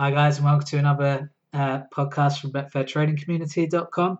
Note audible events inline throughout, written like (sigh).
Hi, guys, and welcome to another uh, podcast from BetfairTradingCommunity.com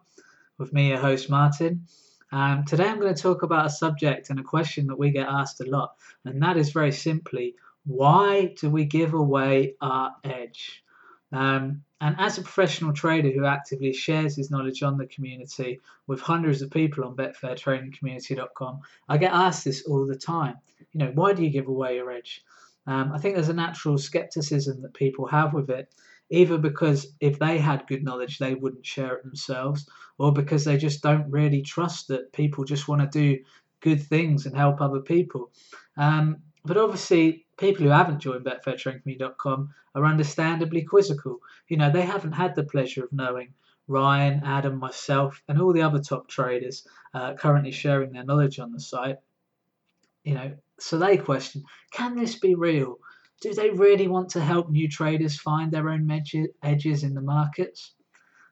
with me, your host, Martin. Um, today, I'm going to talk about a subject and a question that we get asked a lot, and that is very simply why do we give away our edge? Um, and as a professional trader who actively shares his knowledge on the community with hundreds of people on BetfairTradingCommunity.com, I get asked this all the time. You know, why do you give away your edge? Um, I think there's a natural skepticism that people have with it, either because if they had good knowledge, they wouldn't share it themselves, or because they just don't really trust that people just want to do good things and help other people. Um, but obviously, people who haven't joined BetfairTradingCommunity.com are understandably quizzical. You know, they haven't had the pleasure of knowing Ryan, Adam, myself, and all the other top traders uh, currently sharing their knowledge on the site. You know, so they question, can this be real? Do they really want to help new traders find their own edges in the markets?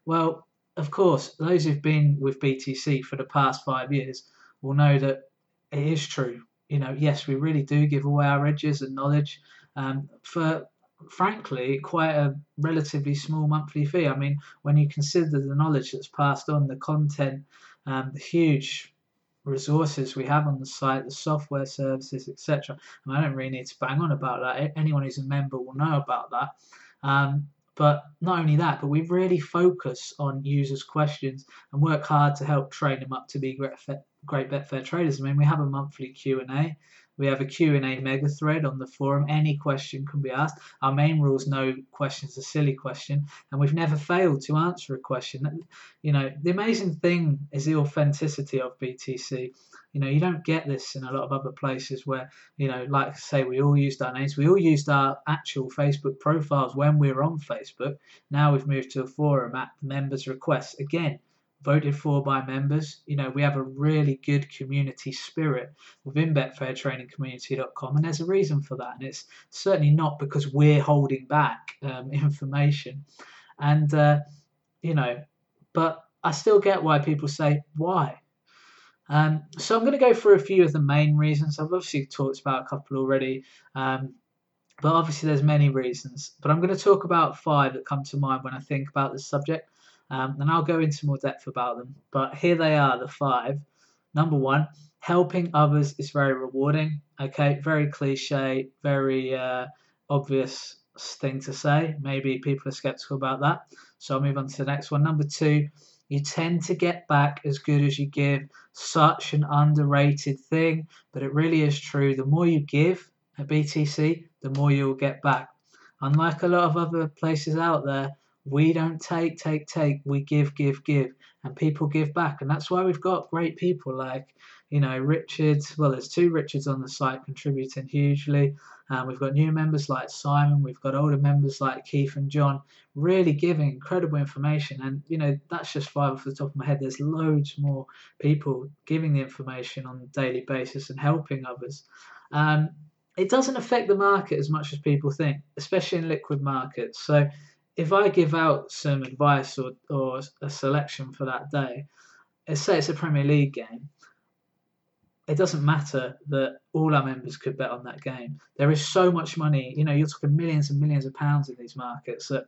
Well, of course, those who've been with BTC for the past five years will know that it is true. You know, yes, we really do give away our edges and knowledge um, for, frankly, quite a relatively small monthly fee. I mean, when you consider the knowledge that's passed on, the content, um, the huge resources we have on the site, the software services, etc. And I don't really need to bang on about that. Anyone who's a member will know about that. Um, but not only that, but we really focus on users' questions and work hard to help train them up to be great, great Betfair traders. I mean, we have a monthly Q and A we have a Q&A mega thread on the forum. Any question can be asked. Our main rule is no question's a silly question, and we've never failed to answer a question. You know, the amazing thing is the authenticity of BTC. You know, you don't get this in a lot of other places where, you know, like I say, we all used our names, we all used our actual Facebook profiles when we were on Facebook. Now we've moved to a forum at the members' request. Again, voted for by members. You know, we have a really good community spirit within BetfairTradingCommunity.com, and there's a reason for that. And it's certainly not because we're holding back um, (laughs) information. And, uh, you know, but I still get why people say, why? Um, so I'm going to go through a few of the main reasons. I've obviously talked about a couple already, um, but obviously there's many reasons. But I'm going to talk about five that come to mind when I think about this subject. Um, and I'll go into more depth about them. But here they are, the five. Number one, helping others is very rewarding. Okay, very cliche, very uh, obvious thing to say. Maybe people are skeptical about that. So I'll move on to the next one. Number two, you tend to get back as good as you give. Such an underrated thing, but it really is true. The more you give at BTC, the more you'll get back. Unlike a lot of other places out there, we don't take, take, take. We give, give, give, and people give back, and that's why we've got great people like, you know, Richard. Well, there's two Richards on the site contributing hugely. Um, we've got new members like Simon. We've got older members like Keith and John, really giving incredible information. And you know, that's just five off the top of my head. There's loads more people giving the information on a daily basis and helping others. Um, it doesn't affect the market as much as people think, especially in liquid markets. So if I give out some advice or, or a selection for that day, let's say it's a Premier League game, it doesn't matter that all our members could bet on that game. There is so much money, you know, you're talking millions and millions of pounds in these markets that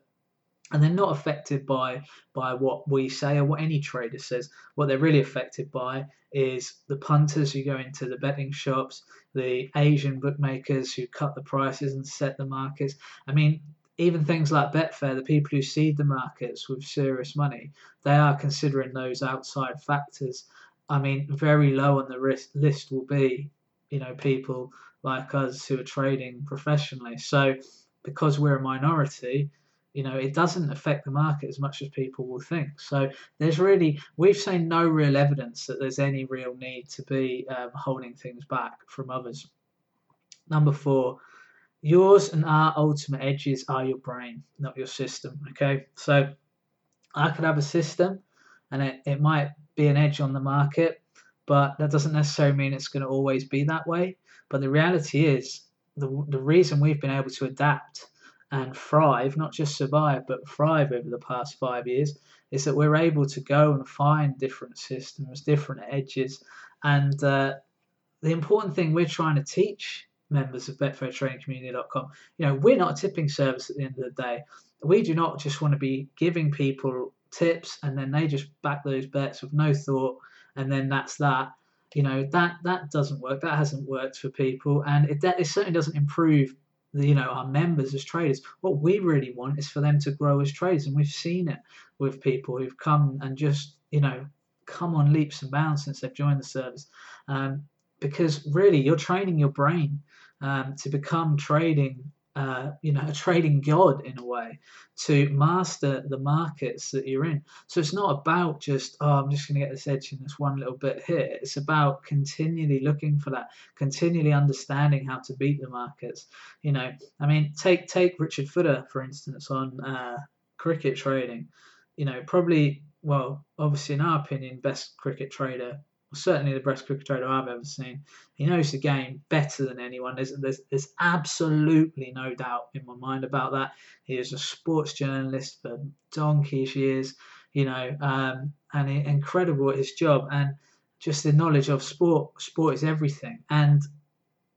and they're not affected by by what we say or what any trader says. What they're really affected by is the punters who go into the betting shops, the Asian bookmakers who cut the prices and set the markets. I mean, even things like Betfair, the people who seed the markets with serious money, they are considering those outside factors. I mean, very low on the risk list will be, you know, people like us who are trading professionally. So, because we're a minority, you know, it doesn't affect the market as much as people will think. So, there's really, we've seen no real evidence that there's any real need to be um, holding things back from others. Number four, yours and our ultimate edges are your brain, not your system. Okay, so I could have a system and it, it might be an edge on the market, but that doesn't necessarily mean it's going to always be that way. But the reality is, the, the reason we've been able to adapt and thrive, not just survive, but thrive over the past five years, is that we're able to go and find different systems, different edges. And uh, the important thing we're trying to teach members of betfairtradingcommunity.com. You know, we're not a tipping service at the end of the day. We do not just want to be giving people tips and then they just back those bets with no thought and then that's that. You know, that that doesn't work. That hasn't worked for people and it, that, it certainly doesn't improve the, you know our members as traders. What we really want is for them to grow as traders and we've seen it with people who've come and just, you know, come on leaps and bounds since they've joined the service. Um, because really you're training your brain um, to become trading, uh, you know, a trading god in a way, to master the markets that you're in. So it's not about just, oh, I'm just going to get this edge in this one little bit here. It's about continually looking for that, continually understanding how to beat the markets. You know, I mean, take take Richard Footer for instance on uh, cricket trading. You know, probably well, obviously in our opinion, best cricket trader certainly the best cricket trader I've ever seen. He knows the game better than anyone. There's, there's, there's absolutely no doubt in my mind about that. He is a sports journalist for donkey's years, you know, um, and he, incredible at his job. And just the knowledge of sport. Sport is everything, and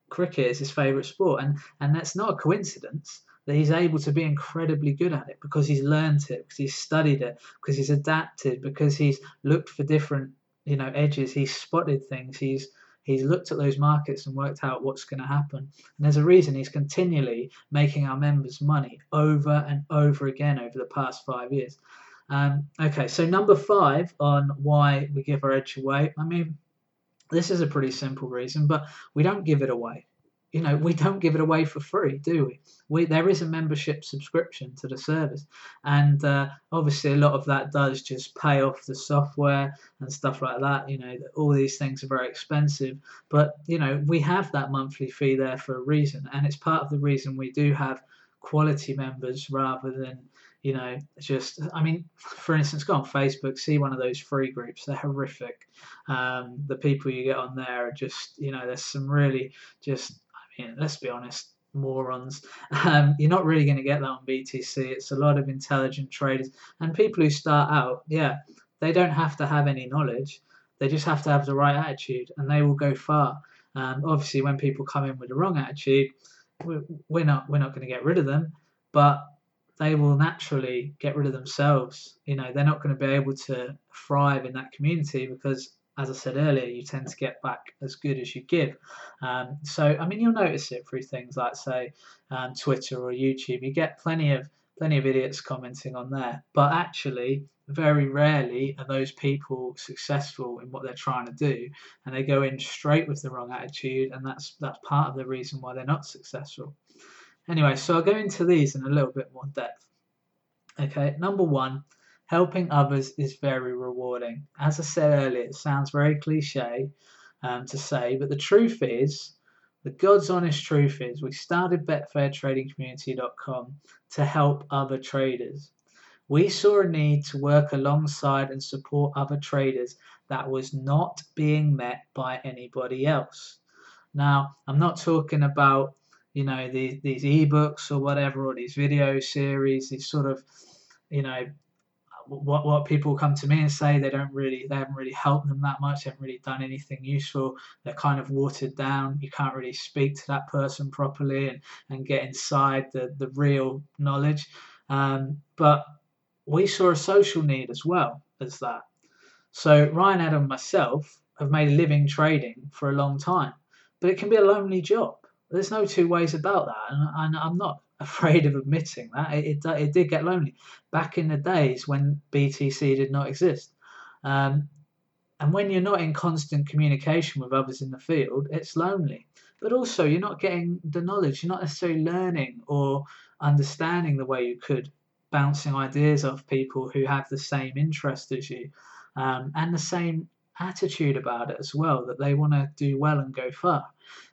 cricket is his favourite sport. And and that's not a coincidence that he's able to be incredibly good at it because he's learned it, because he's studied it, because he's adapted, because he's looked for different you know edges. He's spotted things. He's he's looked at those markets and worked out what's going to happen. And there's a reason he's continually making our members money over and over again over the past five years. Um, okay, so number five on why we give our edge away. I mean, this is a pretty simple reason, but we don't give it away you know, we don't give it away for free, do we? We there is a membership subscription to the service, and uh, obviously a lot of that does just pay off the software and stuff like that. You know, all these things are very expensive, but you know, we have that monthly fee there for a reason, and it's part of the reason we do have quality members rather than you know just i mean for instance go on facebook see one of those free groups they're horrific um, the people you get on there are just you know there's some really just let's be honest, morons. Um, you're not really going to get that on BTC. It's a lot of intelligent traders and people who start out. Yeah, they don't have to have any knowledge. They just have to have the right attitude, and they will go far. Um, obviously, when people come in with the wrong attitude, we're not we're not going to get rid of them, but they will naturally get rid of themselves. You know, they're not going to be able to thrive in that community because as I said earlier, you tend to get back as good as you give. Um, so, I mean, you'll notice it through things like, say, um, Twitter or YouTube. You get plenty of plenty of idiots commenting on there, but actually, very rarely are those people successful in what they're trying to do, and they go in straight with the wrong attitude, and that's that's part of the reason why they're not successful. Anyway, so I'll go into these in a little bit more depth. Okay, number one helping others is very rewarding. As I said earlier, it sounds very cliche um, to say, but the truth is, the God's honest truth is, we started BetfairTradingCommunity.com to help other traders. We saw a need to work alongside and support other traders that was not being met by anybody else. Now, I'm not talking about you know these these ebooks or whatever or these video series, these sort of you know what what people come to me and say they don't really they haven't really helped them that much. They haven't really done anything useful. They're kind of watered down. You can't really speak to that person properly and and get inside the the real knowledge. Um, but we saw a social need as well as that. So ryan adam and myself have made a living trading for a long time but it can be a lonely job. There's no two ways about that. And, and i'm not afraid of admitting that. It, it, it, did get lonely back in the days when BTC did not exist. Um, and when you're not in constant communication with others in the field, it's lonely. But also, you're not getting the knowledge, you're not necessarily learning or understanding the way you could, bouncing ideas off people who have the same interest as you um, and the same attitude about it as well, that they want to do well and go far.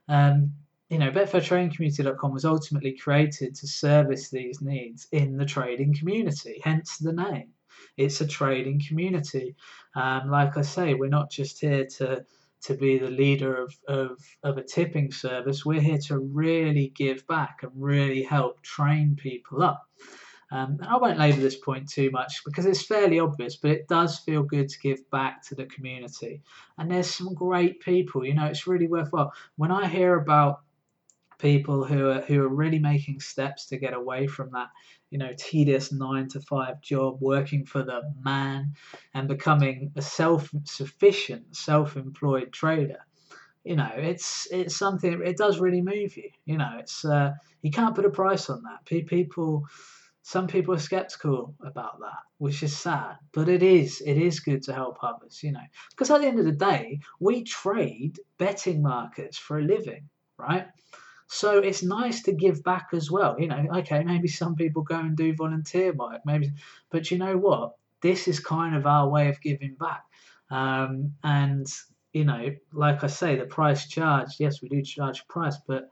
Um, you know, BetfairTradingCommunity.com was ultimately created to service these needs in the trading community, hence the name. It's a trading community. Um, like I say, we're not just here to to be the leader of, of, of a tipping service. We're here to really give back and really help train people up. Um, I won't labour this point too much because it's fairly obvious, but it does feel good to give back to the community. And there's some great people, you know, it's really worthwhile. When I hear about people who are who are really making steps to get away from that you know tedious nine to five job working for the man and becoming a self-sufficient self-employed trader. You know it's it's something it does really move you you know it's uh, you can't put a price on that. People some people are skeptical about that which is sad but it is it is good to help others you know. Because at the end of the day we trade betting markets for a living right so it's nice to give back as well. You know, okay, maybe some people go and do volunteer work, maybe, but you know what? This is kind of our way of giving back. Um, and you know, like I say, the price charged, yes, we do charge price, but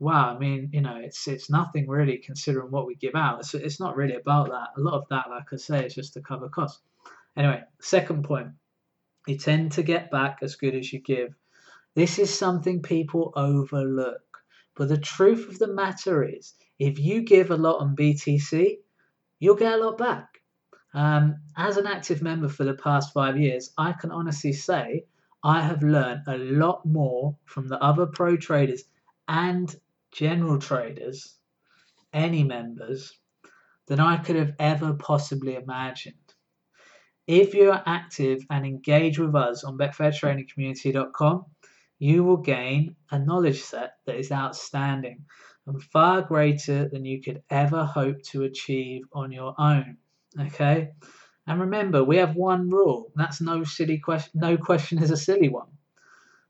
wow, I mean, you know, it's it's nothing really considering what we give out. It's, it's not really about that. A lot of that, like I say, is just to cover costs. Anyway, second point, you tend to get back as good as you give. This is something people overlook. But the truth of the matter is, if you give a lot on BTC, you'll get a lot back. Um, as an active member for the past five years, I can honestly say I have learned a lot more from the other pro traders and general traders, any members, than I could have ever possibly imagined. If you are active and engage with us on betfairtradingcommunity.com, you will gain a knowledge set that is outstanding and far greater than you could ever hope to achieve on your own. Okay? And remember, we have one rule. That's no silly question. No question is a silly one.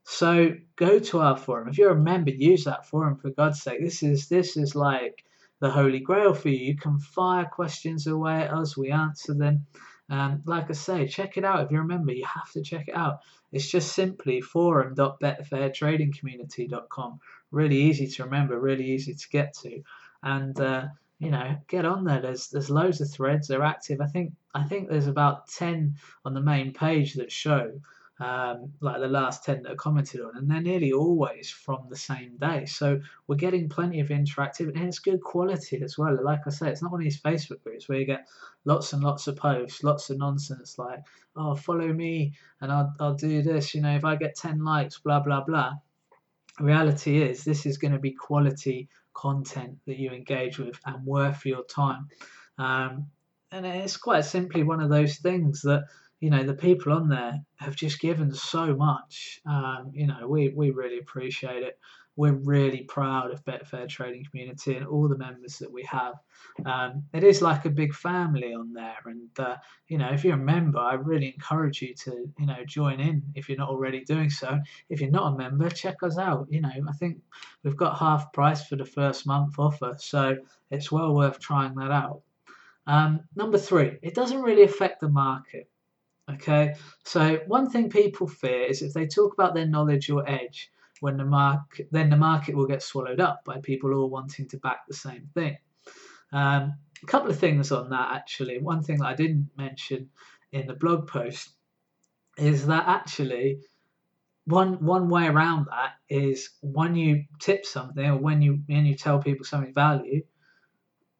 So go to our forum. If you're a member, use that forum for God's sake. This is this is like the holy grail for you. You can fire questions away at us. We answer them. Um, like I say, check it out. If you remember, you have to check it out. It's just simply forum.betfairtradingcommunity.com. Really easy to remember, really easy to get to, and uh, you know, get on there. There's there's loads of threads. They're active. I think I think there's about ten on the main page that show um, like the last 10 that are commented on, and they're nearly always from the same day. So we're getting plenty of interactivity, and it's good quality as well. Like I say, it's not one of these Facebook groups where you get lots and lots of posts, lots of nonsense like, oh, follow me and I'll, I'll do this, you know, if I get 10 likes, blah, blah, blah. reality is, this is going to be quality content that you engage with and worth your time. Um, and it's quite simply one of those things that you know the people on there have just given so much. Um, you know, we we really appreciate it. We're really proud of Betfair Trading Community and all the members that we have. Um, it is like a big family on there, and uh, you know, if you're a member, I really encourage you to you know join in if you're not already doing so. If you're not a member, check us out. You know, I think we've got half price for the first month offer, so it's well worth trying that out. Um, number three, it doesn't really affect the market. Okay, so one thing people fear is if they talk about their knowledge or edge, when the market, then the market will get swallowed up by people all wanting to back the same thing. Um, a couple of things on that actually. One thing that I didn't mention in the blog post is that actually one one way around that is when you tip something or when you when you tell people something value,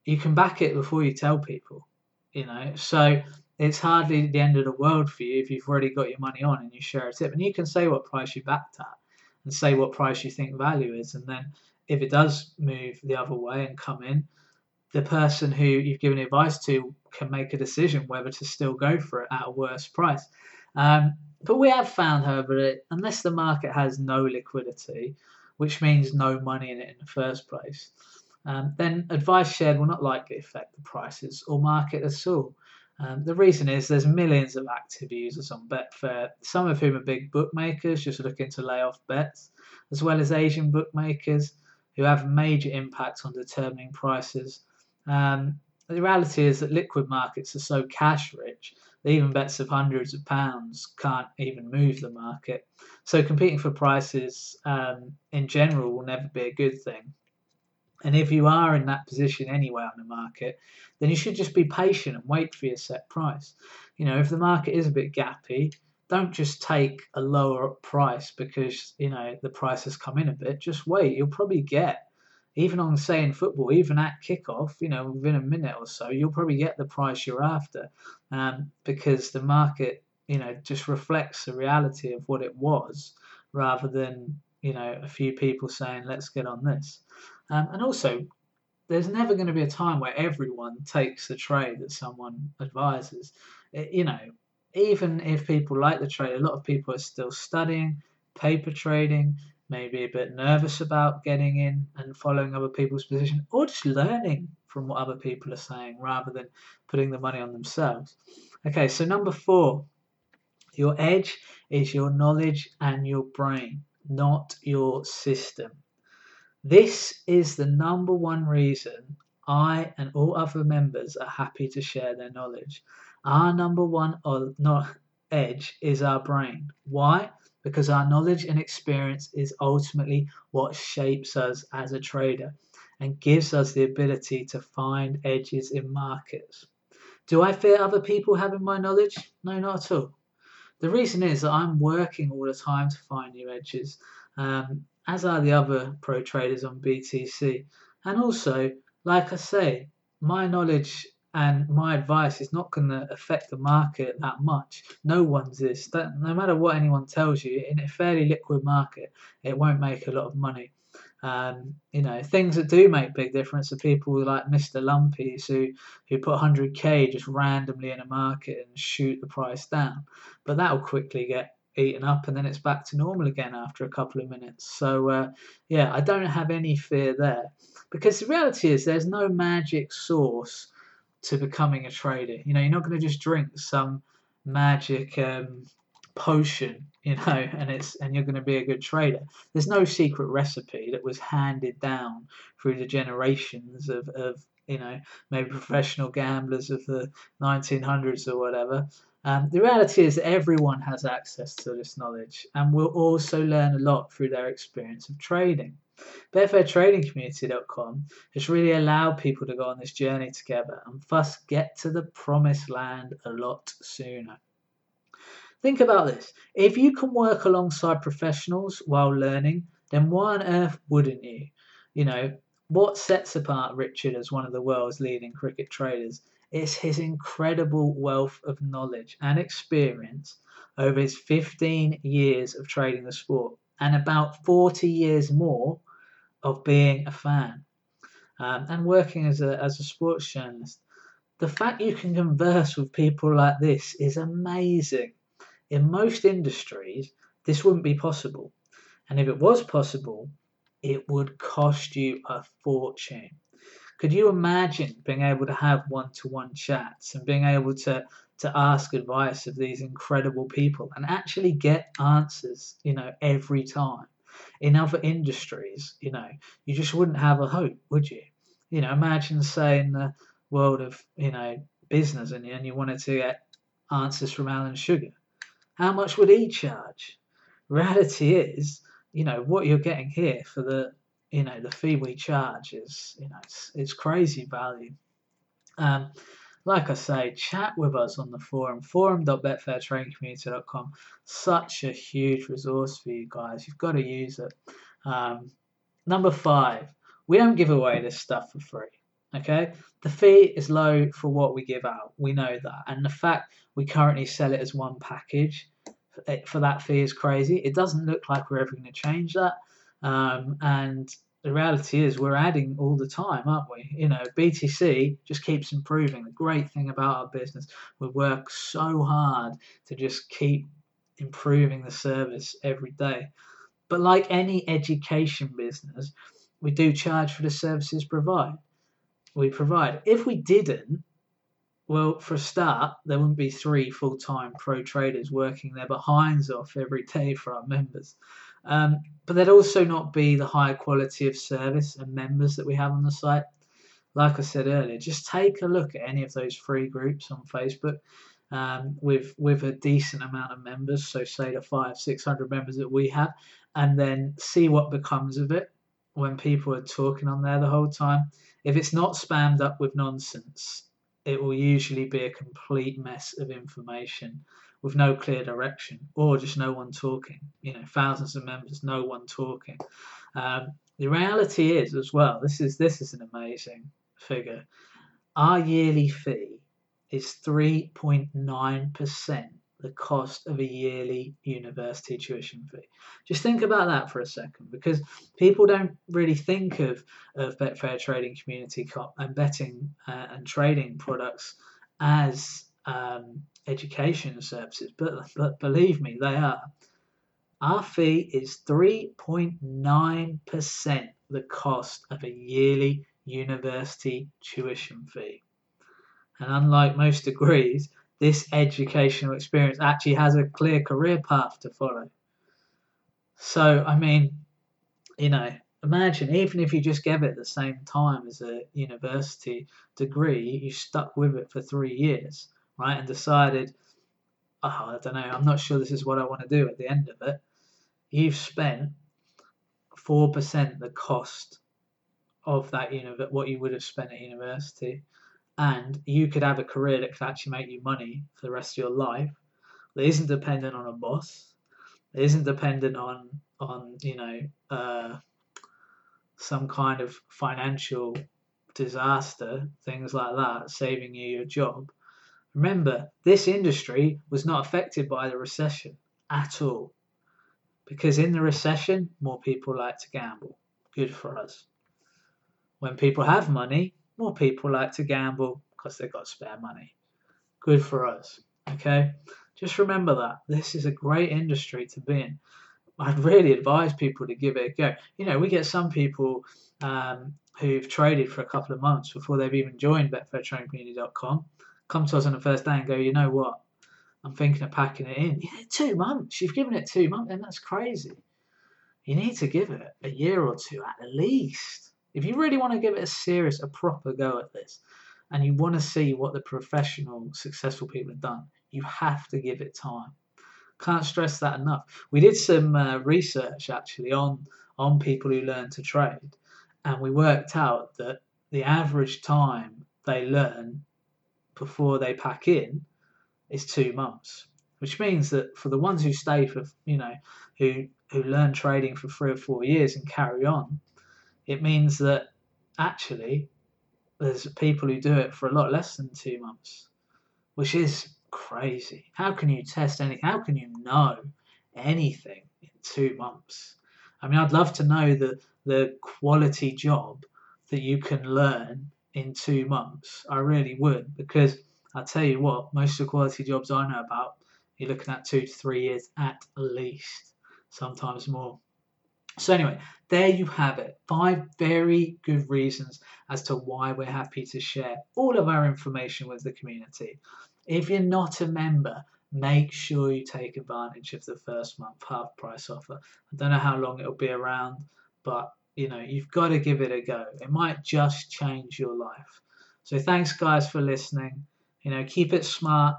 you can back it before you tell people. You know, so it's hardly the end of the world for you if you've already got your money on and you share a tip. And you can say what price you backed at and say what price you think value is. And then if it does move the other way and come in, the person who you've given advice to can make a decision whether to still go for it at a worse price. Um, but we have found, however, that unless the market has no liquidity, which means no money in it in the first place, um, then advice shared will not likely affect the prices or market at all. Um, the reason is there's millions of active users on Betfair, some of whom are big bookmakers just looking to lay off bets, as well as Asian bookmakers who have major impact on determining prices. Um, the reality is that liquid markets are so cash rich that even bets of hundreds of pounds can't even move the market. So competing for prices um, in general will never be a good thing. And if you are in that position anyway on the market, then you should just be patient and wait for your set price. You know, if the market is a bit gappy, don't just take a lower price because, you know, the price has come in a bit. Just wait. You'll probably get, even on, say, in football, even at kickoff, you know, within a minute or so, you'll probably get the price you're after um, because the market, you know, just reflects the reality of what it was rather than you know, a few people saying, let's get on this. Um, and also, there's never going to be a time where everyone takes the trade that someone advises. It, you know, even if people like the trade, a lot of people are still studying, paper trading, maybe a bit nervous about getting in and following other people's position, or just learning from what other people are saying rather than putting the money on themselves. Okay, so number four, your edge is your knowledge and your brain, not your system. This is the number one reason I and all other members are happy to share their knowledge. Our number one edge is our brain. Why? Because our knowledge and experience is ultimately what shapes us as a trader and gives us the ability to find edges in markets. Do I fear other people having my knowledge? No, not at all. The reason is that I'm working all the time to find new edges, um, as are the other pro traders on BTC. And also, like I say, my knowledge and my advice is not going to affect the market that much. No one's is. That, no matter what anyone tells you, in a fairly liquid market, it won't make a lot of money. Um, you know, things that do make big difference are people like Mr. Lumpies who, who put 100k just randomly in a market and shoot the price down. But that will quickly get eaten up and then it's back to normal again after a couple of minutes. So, uh, yeah, I don't have any fear there. Because the reality is there's no magic source to becoming a trader. You know, you're not going to just drink some magic um, potion you know, (laughs) and it's and you're going to be a good trader. There's no secret recipe that was handed down through the generations of, of you know maybe professional gamblers of the 1900s or whatever. Um, the reality is that everyone has access to this knowledge and will also learn a lot through their experience of trading. BetfairTradingCommunity.com has really allowed people to go on this journey together and thus get to the promised land a lot sooner. Think about this. If you can work alongside professionals while learning, then why on earth wouldn't you? You know, what sets apart Richard as one of the world's leading cricket traders is his incredible wealth of knowledge and experience over his 15 years of trading the sport and about 40 years more of being a fan um, and working as a, as a sports journalist. The fact you can converse with people like this is amazing. In most industries, this wouldn't be possible. And if it was possible, it would cost you a fortune. Could you imagine being able to have one to one chats and being able to, to ask advice of these incredible people and actually get answers, you know, every time? In other industries, you know, you just wouldn't have a hope, would you? You know, imagine, say, in the world of, you know, business and, and you wanted to get answers from Alan Sugar how much would he charge? Reality is, you know, what you're getting here for the, you know, the fee we charge is, you know, it's, it's crazy value. Um, like I say, chat with us on the forum, forum.betfairtradingcommunity.com. Such a huge resource for you guys. You've got to use it. Um, number five, we don't give away this stuff for free. Okay, the fee is low for what we give out. We know that, and the fact we currently sell it as one package eh, for that fee is crazy. It doesn't look like we're ever going to change that, um, and the reality is we're adding all the time, aren't we? You know, BTC just keeps improving. The great thing about our business, we work so hard to just keep improving the service every day. But like any education business, we do charge for the services provide we provide. If we didn't, well, for a start, there wouldn't be three full time pro traders working their behinds off every day for our members. Um, but there'd also not be the high quality of service and members that we have on the site. Like I said earlier, just take a look at any of those free groups on Facebook um, with with a decent amount of members. So say the five, six hundred members that we have, and then see what becomes of it when people are talking on there the whole time. If it's not spammed up with nonsense, it will usually be a complete mess of information with no clear direction or just no one talking. You know, thousands of members, no one talking. Um, the reality is as well. This is this is an amazing figure. Our yearly fee is 3.9% the cost of a yearly university tuition fee. Just think about that for a second because people don't really think of, of Betfair Trading Community and betting uh, and trading products as um, education services, but, but believe me, they are. Our fee is 3.9% the cost of a yearly university tuition fee. And unlike most degrees, this educational experience actually has a clear career path to follow. So, I mean, you know, imagine even if you just gave it the same time as a university degree, you stuck with it for three years, right, and decided, oh, I don't know, I'm not sure this is what I want to do at the end of it. You've spent 4% the cost of that univ- what you would have spent at university and you could have a career that could actually make you money for the rest of your life. That isn't dependent on a boss. That isn't dependent on on you know uh, some kind of financial disaster things like that saving you your job. Remember this industry was not affected by the recession at all because in the recession more people like to gamble. Good for us. When people have money more people like to gamble because they've got spare money. Good for us. Okay? Just remember that. This is a great industry to be in. I'd really advise people to give it a go. You know, we get some people um, who've traded for a couple of months before they've even joined betfairtradingcommunity.com come to us on the first day and go, you know what? I'm thinking of packing it in. Yeah, two months. You've given it two months, and that's crazy. You need to give it a year or two at least. If you really want to give it a serious, a proper go at this, and you want to see what the professional, successful people have done, you have to give it time. Can't stress that enough. We did some uh, research actually on on people who learn to trade, and we worked out that the average time they learn before they pack in is two months, which means that for the ones who stay for you know who who learn trading for three or four years and carry on, it means that actually there's people who do it for a lot less than two months, which is crazy. How can you test anything? How can you know anything in two months? I mean, I'd love to know the the quality job that you can learn in two months. I really would, because I tell you what, most of the quality jobs I know about, you're looking at two to three years at least, sometimes more. So anyway, there you have it. Five very good reasons as to why we're happy to share all of our information with the community. If you're not a member, make sure you take advantage of the first month half price offer. I don't know how long it'll be around, but you know, you've got to give it a go. It might just change your life. So thanks guys for listening. You know, keep it smart,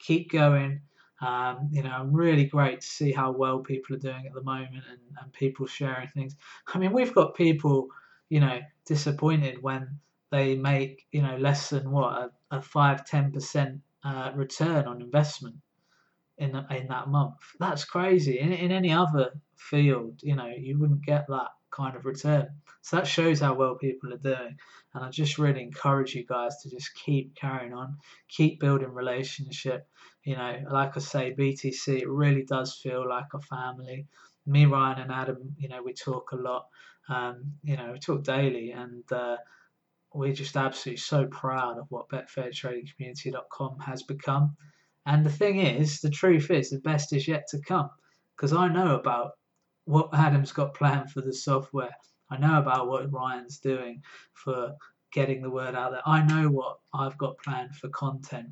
keep going. Um, you know, really great to see how well people are doing at the moment and, and people sharing things. I mean, we've got people, you know, disappointed when they make, you know, less than what, a, a 5 10% uh, return on investment in, in that month. That's crazy. In, in any other field, you know, you wouldn't get that kind of return. So that shows how well people are doing. And I just really encourage you guys to just keep carrying on, keep building relationship. You know, like I say, BTC, it really does feel like a family. Me, Ryan, and Adam, you know, we talk a lot. Um, you know, we talk daily, and uh, we're just absolutely so proud of what BetfairTradingCommunity.com has become. And the thing is, the truth is, the best is yet to come. Because I know about what Adam's got planned for the software. I know about what Ryan's doing for getting the word out there. I know what I've got planned for content.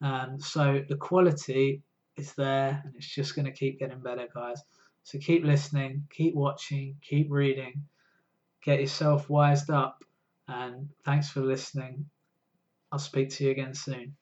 Um, so the quality is there and it's just going to keep getting better, guys. So keep listening, keep watching, keep reading, get yourself wised up, and thanks for listening. I'll speak to you again soon.